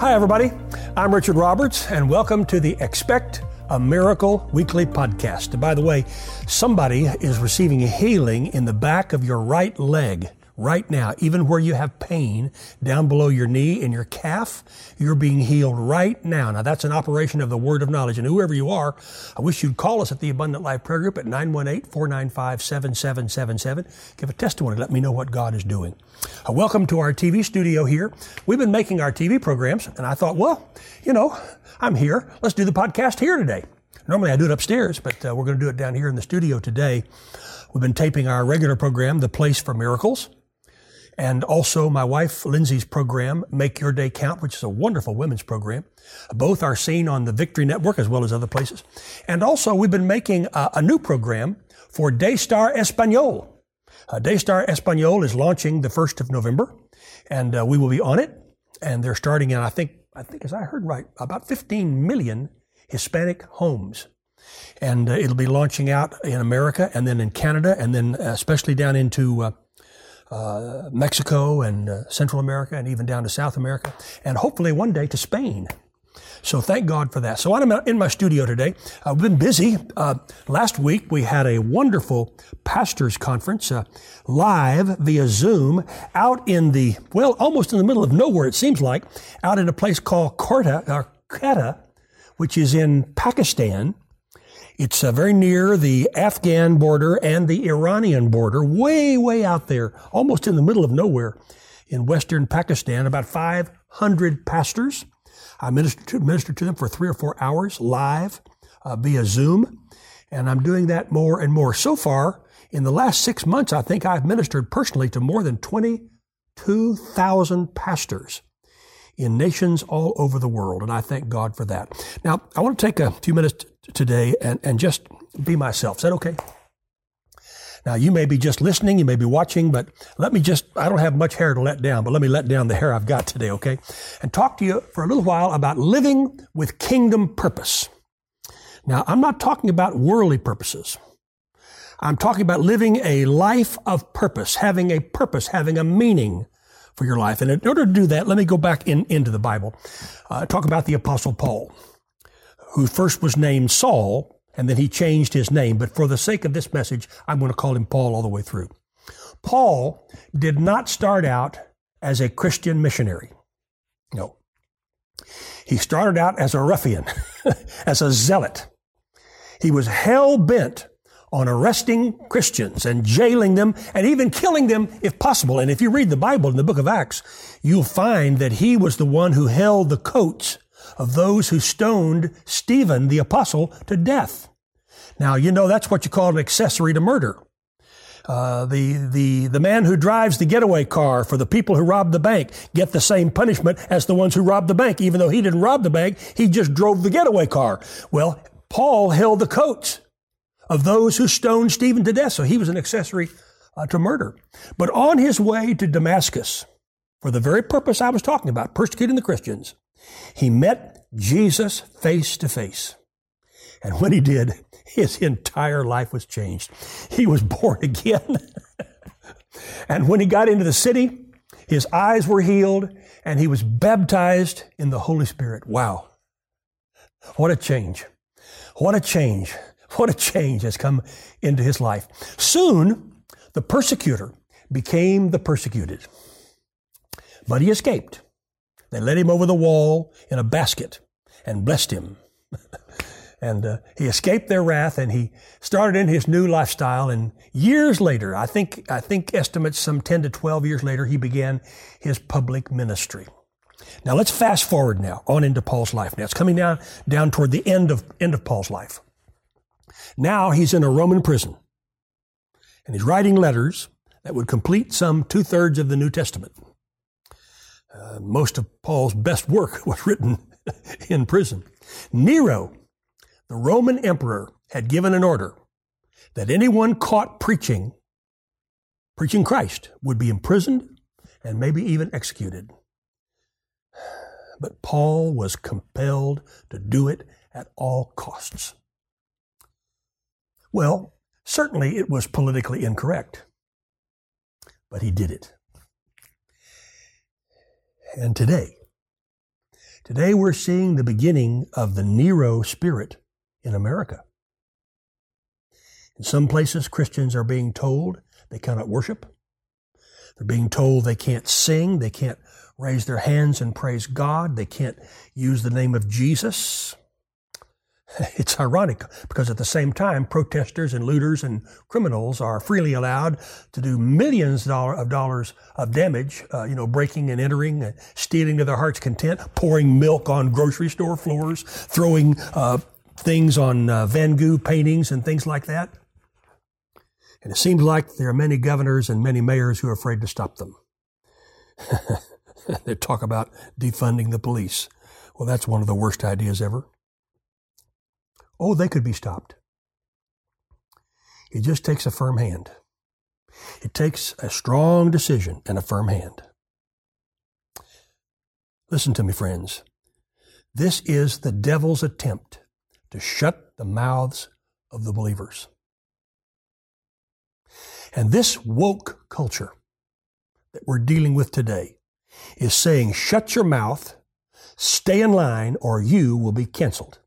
Hi, everybody. I'm Richard Roberts, and welcome to the Expect a Miracle Weekly podcast. By the way, somebody is receiving healing in the back of your right leg right now, even where you have pain down below your knee and your calf, you're being healed right now. Now that's an operation of the word of knowledge. And whoever you are, I wish you'd call us at the Abundant Life Prayer Group at 918-495-7777. Give a testimony. Let me know what God is doing. Uh, welcome to our TV studio here. We've been making our TV programs and I thought, well, you know, I'm here. Let's do the podcast here today. Normally I do it upstairs, but uh, we're going to do it down here in the studio today. We've been taping our regular program, The Place for Miracles and also my wife Lindsay's program, Make Your Day Count, which is a wonderful women's program. Both are seen on the Victory Network as well as other places. And also we've been making a, a new program for Daystar Espanol. Uh, Daystar Espanol is launching the 1st of November and uh, we will be on it. And they're starting in, I think, I think as I heard right, about 15 million Hispanic homes. And uh, it'll be launching out in America and then in Canada and then uh, especially down into uh, uh, Mexico and uh, Central America and even down to South America, and hopefully one day to Spain. So thank God for that. So I'm in my studio today. I've been busy. Uh, last week we had a wonderful pastors conference uh, live via Zoom out in the well, almost in the middle of nowhere. It seems like out in a place called Quetta, or Quetta, which is in Pakistan. It's uh, very near the Afghan border and the Iranian border, way, way out there, almost in the middle of nowhere in western Pakistan. About 500 pastors. I ministered to, ministered to them for three or four hours live uh, via Zoom. And I'm doing that more and more. So far, in the last six months, I think I've ministered personally to more than 22,000 pastors in nations all over the world. And I thank God for that. Now, I want to take a few minutes today and, and just be myself. Is that okay? Now, you may be just listening, you may be watching, but let me just, I don't have much hair to let down, but let me let down the hair I've got today, okay? And talk to you for a little while about living with kingdom purpose. Now, I'm not talking about worldly purposes. I'm talking about living a life of purpose, having a purpose, having a meaning for your life. And in order to do that, let me go back in, into the Bible. Uh, talk about the Apostle Paul who first was named Saul, and then he changed his name. But for the sake of this message, I'm going to call him Paul all the way through. Paul did not start out as a Christian missionary. No. He started out as a ruffian, as a zealot. He was hell bent on arresting Christians and jailing them and even killing them if possible. And if you read the Bible in the book of Acts, you'll find that he was the one who held the coats of those who stoned Stephen, the apostle, to death. Now, you know that's what you call an accessory to murder. Uh, the, the, the man who drives the getaway car for the people who robbed the bank get the same punishment as the ones who robbed the bank, even though he didn't rob the bank, he just drove the getaway car. Well, Paul held the coats of those who stoned Stephen to death, so he was an accessory uh, to murder. But on his way to Damascus, for the very purpose I was talking about, persecuting the Christians, he met Jesus face to face. And when he did, his entire life was changed. He was born again. and when he got into the city, his eyes were healed and he was baptized in the Holy Spirit. Wow. What a change. What a change. What a change has come into his life. Soon, the persecutor became the persecuted, but he escaped. They led him over the wall in a basket and blessed him. and uh, he escaped their wrath and he started in his new lifestyle. And years later, I think, I think estimates some 10 to 12 years later, he began his public ministry. Now let's fast forward now on into Paul's life. Now it's coming down, down toward the end of, end of Paul's life. Now he's in a Roman prison and he's writing letters that would complete some two thirds of the New Testament. Uh, most of Paul's best work was written in prison. Nero, the Roman emperor, had given an order that anyone caught preaching, preaching Christ, would be imprisoned and maybe even executed. But Paul was compelled to do it at all costs. Well, certainly it was politically incorrect, but he did it. And today, Today we're seeing the beginning of the Nero spirit in America. In some places, Christians are being told they cannot worship. They're being told they can't sing, they can't raise their hands and praise God, they can't use the name of Jesus. It's ironic because at the same time, protesters and looters and criminals are freely allowed to do millions of dollars of damage, uh, you know, breaking and entering, and stealing to their heart's content, pouring milk on grocery store floors, throwing uh, things on uh, Van Gogh paintings and things like that. And it seems like there are many governors and many mayors who are afraid to stop them. they talk about defunding the police. Well, that's one of the worst ideas ever. Oh, they could be stopped. It just takes a firm hand. It takes a strong decision and a firm hand. Listen to me, friends. This is the devil's attempt to shut the mouths of the believers. And this woke culture that we're dealing with today is saying, shut your mouth, stay in line, or you will be canceled.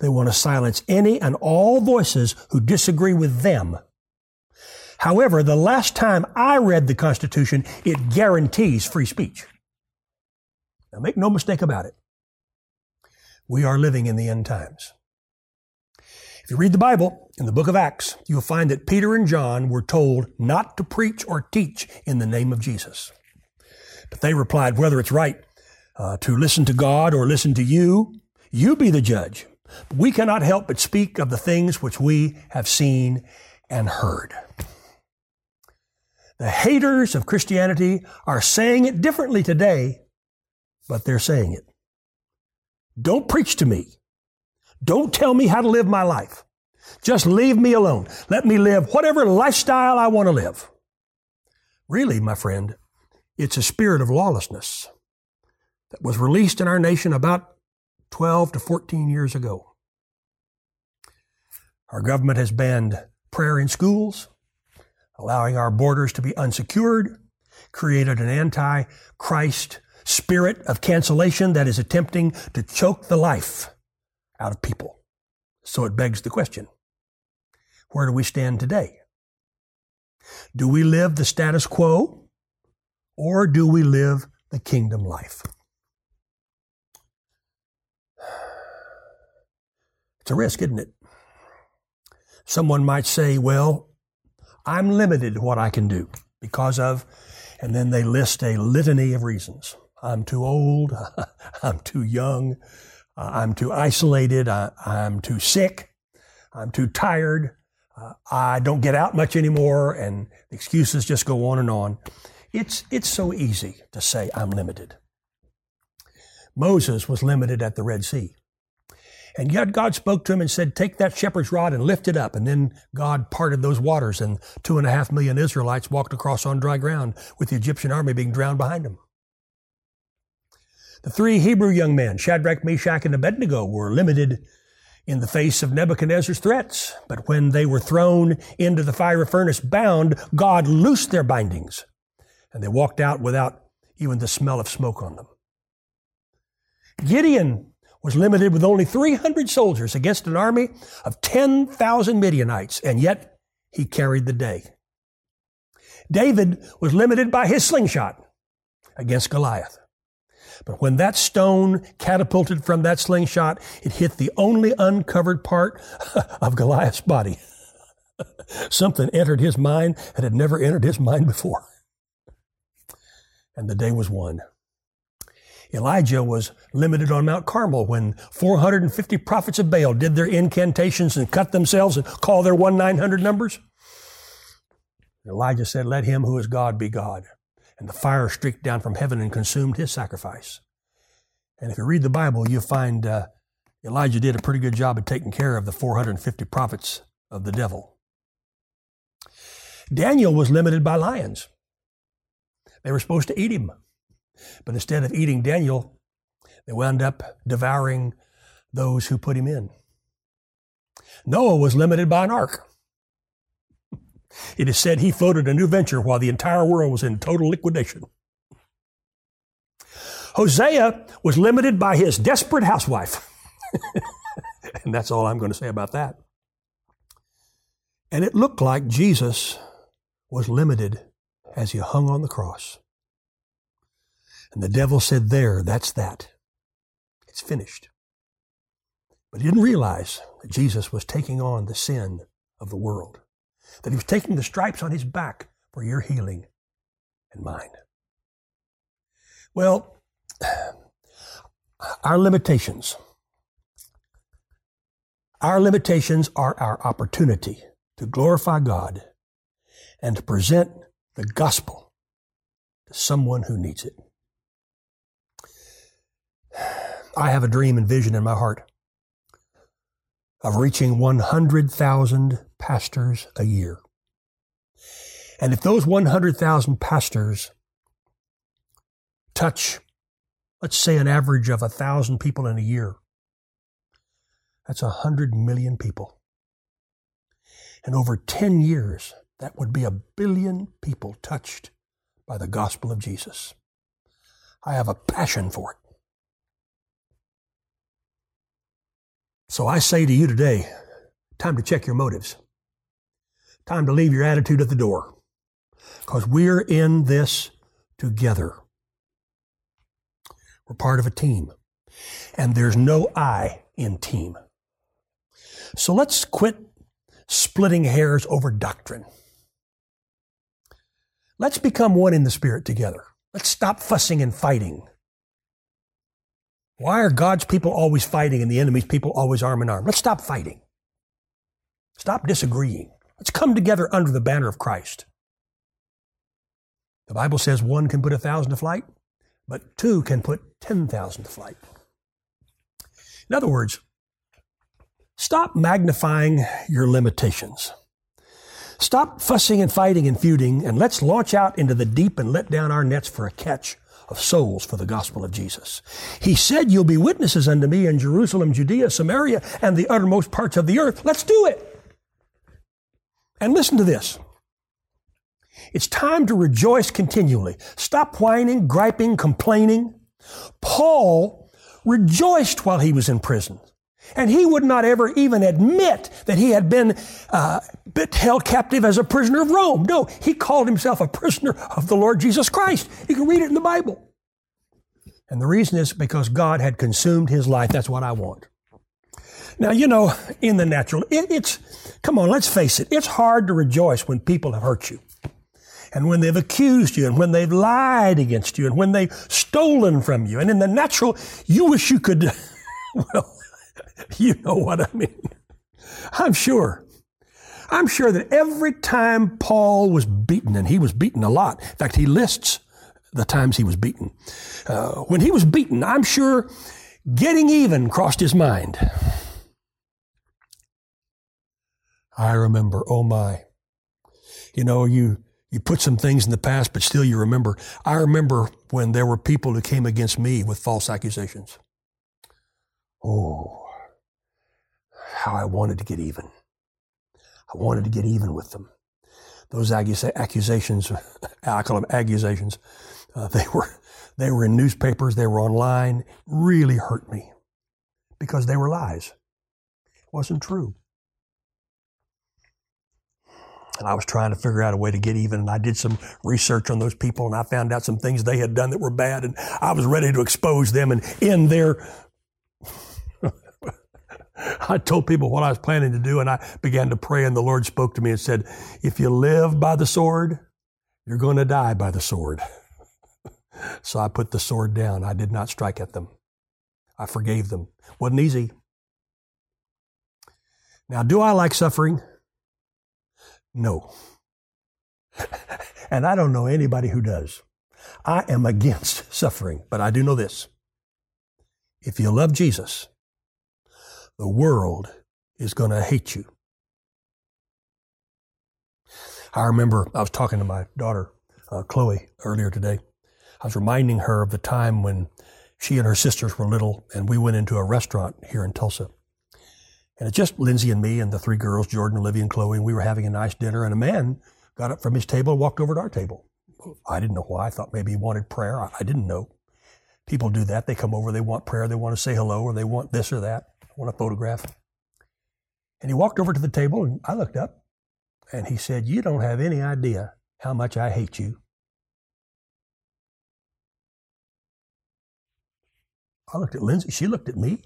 They want to silence any and all voices who disagree with them. However, the last time I read the Constitution, it guarantees free speech. Now, make no mistake about it. We are living in the end times. If you read the Bible in the book of Acts, you'll find that Peter and John were told not to preach or teach in the name of Jesus. But they replied, whether it's right uh, to listen to God or listen to you, you be the judge. We cannot help but speak of the things which we have seen and heard. The haters of Christianity are saying it differently today, but they're saying it. Don't preach to me. Don't tell me how to live my life. Just leave me alone. Let me live whatever lifestyle I want to live. Really, my friend, it's a spirit of lawlessness that was released in our nation about 12 to 14 years ago. Our government has banned prayer in schools, allowing our borders to be unsecured, created an anti Christ spirit of cancellation that is attempting to choke the life out of people. So it begs the question where do we stand today? Do we live the status quo or do we live the kingdom life? It's a risk, isn't it? Someone might say, well, I'm limited what I can do because of, and then they list a litany of reasons. I'm too old. I'm too young. Uh, I'm too isolated. I, am too sick. I'm too tired. Uh, I don't get out much anymore. And excuses just go on and on. It's, it's so easy to say I'm limited. Moses was limited at the Red Sea. And yet God spoke to him and said, Take that shepherd's rod and lift it up. And then God parted those waters, and two and a half million Israelites walked across on dry ground with the Egyptian army being drowned behind them. The three Hebrew young men, Shadrach, Meshach, and Abednego, were limited in the face of Nebuchadnezzar's threats. But when they were thrown into the fiery furnace bound, God loosed their bindings, and they walked out without even the smell of smoke on them. Gideon was limited with only 300 soldiers against an army of 10,000 Midianites, and yet he carried the day. David was limited by his slingshot against Goliath. But when that stone catapulted from that slingshot, it hit the only uncovered part of Goliath's body. Something entered his mind that had never entered his mind before. And the day was won. Elijah was limited on Mount Carmel when 450 prophets of Baal did their incantations and cut themselves and call their one nine hundred numbers. Elijah said, Let him who is God be God and the fire streaked down from heaven and consumed his sacrifice. And if you read the Bible, you'll find uh, Elijah did a pretty good job of taking care of the 450 prophets of the devil. Daniel was limited by lions. They were supposed to eat him. But instead of eating Daniel, they wound up devouring those who put him in. Noah was limited by an ark. It is said he floated a new venture while the entire world was in total liquidation. Hosea was limited by his desperate housewife. and that's all I'm going to say about that. And it looked like Jesus was limited as he hung on the cross. And the devil said, There, that's that. It's finished. But he didn't realize that Jesus was taking on the sin of the world, that he was taking the stripes on his back for your healing and mine. Well, our limitations. Our limitations are our opportunity to glorify God and to present the gospel to someone who needs it. I have a dream and vision in my heart of reaching 100,000 pastors a year. And if those 100,000 pastors touch, let's say, an average of 1,000 people in a year, that's 100 million people. And over 10 years, that would be a billion people touched by the gospel of Jesus. I have a passion for it. So I say to you today, time to check your motives. Time to leave your attitude at the door. Because we're in this together. We're part of a team. And there's no I in team. So let's quit splitting hairs over doctrine. Let's become one in the Spirit together. Let's stop fussing and fighting. Why are God's people always fighting and the enemy's people always arm in arm? Let's stop fighting. Stop disagreeing. Let's come together under the banner of Christ. The Bible says one can put a thousand to flight, but two can put 10,000 to flight. In other words, stop magnifying your limitations. Stop fussing and fighting and feuding, and let's launch out into the deep and let down our nets for a catch of souls for the gospel of Jesus. He said, You'll be witnesses unto me in Jerusalem, Judea, Samaria, and the uttermost parts of the earth. Let's do it. And listen to this. It's time to rejoice continually. Stop whining, griping, complaining. Paul rejoiced while he was in prison. And he would not ever even admit that he had been uh, held captive as a prisoner of Rome. No, he called himself a prisoner of the Lord Jesus Christ. You can read it in the Bible. And the reason is because God had consumed his life. That's what I want. Now, you know, in the natural, it, it's, come on, let's face it, it's hard to rejoice when people have hurt you. And when they've accused you, and when they've lied against you, and when they've stolen from you. And in the natural, you wish you could, well, you know what I mean. I'm sure. I'm sure that every time Paul was beaten, and he was beaten a lot, in fact, he lists the times he was beaten. Uh, when he was beaten, I'm sure getting even crossed his mind. I remember, oh my. You know, you, you put some things in the past, but still you remember. I remember when there were people who came against me with false accusations. Oh, how I wanted to get even. I wanted to get even with them. Those accusations, I call them accusations, uh, they were they were in newspapers, they were online, really hurt me because they were lies. It wasn't true. And I was trying to figure out a way to get even, and I did some research on those people, and I found out some things they had done that were bad, and I was ready to expose them and end their I told people what I was planning to do, and I began to pray, and the Lord spoke to me and said, If you live by the sword, you're going to die by the sword. so I put the sword down. I did not strike at them. I forgave them. Wasn't easy. Now, do I like suffering? No. and I don't know anybody who does. I am against suffering, but I do know this. If you love Jesus, the world is going to hate you. I remember I was talking to my daughter, uh, Chloe, earlier today. I was reminding her of the time when she and her sisters were little and we went into a restaurant here in Tulsa. And it's just Lindsay and me and the three girls, Jordan, Olivia, and Chloe, and we were having a nice dinner. And a man got up from his table and walked over to our table. I didn't know why. I thought maybe he wanted prayer. I, I didn't know. People do that. They come over, they want prayer, they want to say hello, or they want this or that, want a photograph. And he walked over to the table, and I looked up, and he said, You don't have any idea how much I hate you. I looked at Lindsay. She looked at me.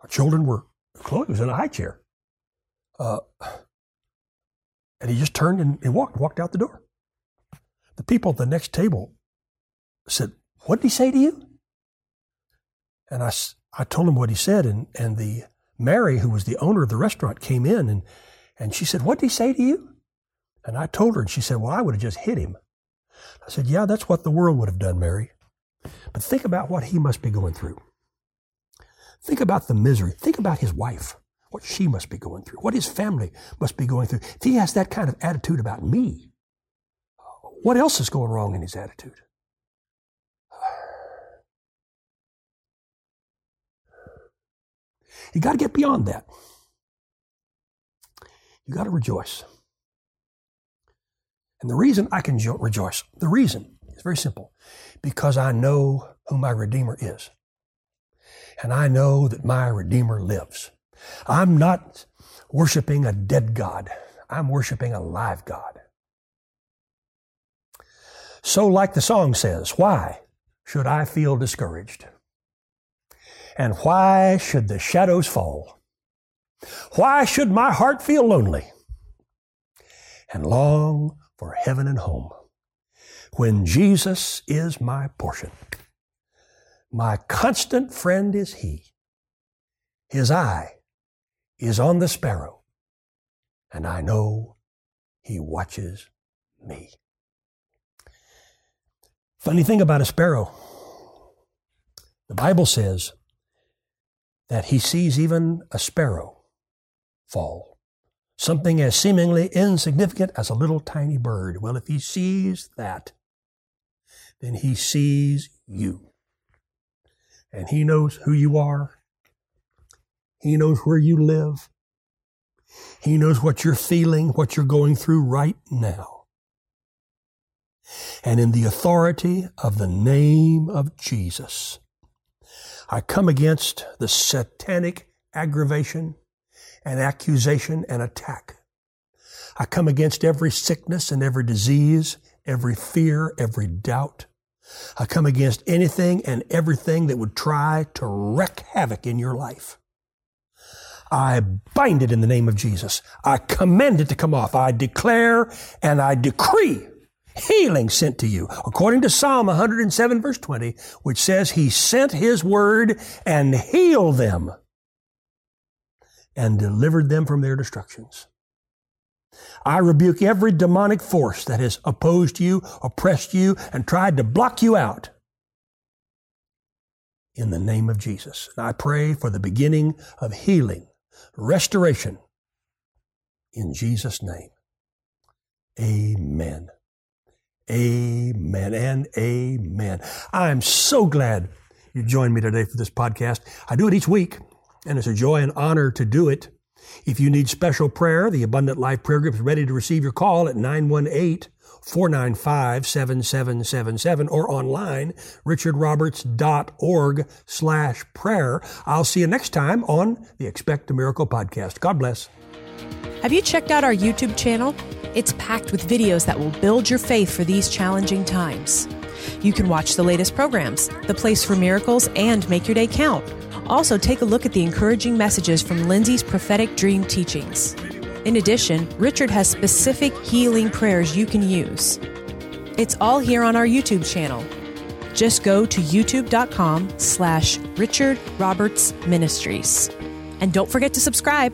Our children were, Chloe was in a high chair. Uh, and he just turned and, and walked, walked out the door. The people at the next table said, What did he say to you? And I, I told him what he said, and, and the Mary, who was the owner of the restaurant, came in and, and she said, What did he say to you? And I told her, and she said, Well, I would have just hit him. I said, Yeah, that's what the world would have done, Mary. But think about what he must be going through. Think about the misery. Think about his wife, what she must be going through, what his family must be going through. If he has that kind of attitude about me, what else is going wrong in his attitude? You got to get beyond that. You got to rejoice. And the reason I can jo- rejoice, the reason is very simple because I know who my Redeemer is. And I know that my Redeemer lives. I'm not worshiping a dead God, I'm worshiping a live God. So, like the song says, why should I feel discouraged? And why should the shadows fall? Why should my heart feel lonely and long for heaven and home when Jesus is my portion? My constant friend is He. His eye is on the sparrow, and I know He watches me. Funny thing about a sparrow, the Bible says that he sees even a sparrow fall. Something as seemingly insignificant as a little tiny bird. Well, if he sees that, then he sees you. And he knows who you are. He knows where you live. He knows what you're feeling, what you're going through right now and in the authority of the name of Jesus. I come against the satanic aggravation and accusation and attack. I come against every sickness and every disease, every fear, every doubt. I come against anything and everything that would try to wreak havoc in your life. I bind it in the name of Jesus. I command it to come off. I declare and I decree healing sent to you. According to Psalm 107 verse 20, which says he sent his word and healed them and delivered them from their destructions. I rebuke every demonic force that has opposed you, oppressed you, and tried to block you out in the name of Jesus. And I pray for the beginning of healing, restoration in Jesus' name. Amen. Amen and amen. I'm so glad you joined me today for this podcast. I do it each week, and it's a joy and honor to do it. If you need special prayer, the Abundant Life Prayer Group is ready to receive your call at 918 495 7777 or online, richardroberts.org slash prayer. I'll see you next time on the Expect a Miracle podcast. God bless. Have you checked out our YouTube channel? It's packed with videos that will build your faith for these challenging times. You can watch the latest programs, The Place for Miracles, and Make Your Day Count. Also, take a look at the encouraging messages from Lindsay's prophetic dream teachings. In addition, Richard has specific healing prayers you can use. It's all here on our YouTube channel. Just go to youtube.com slash Richard Roberts Ministries. And don't forget to subscribe.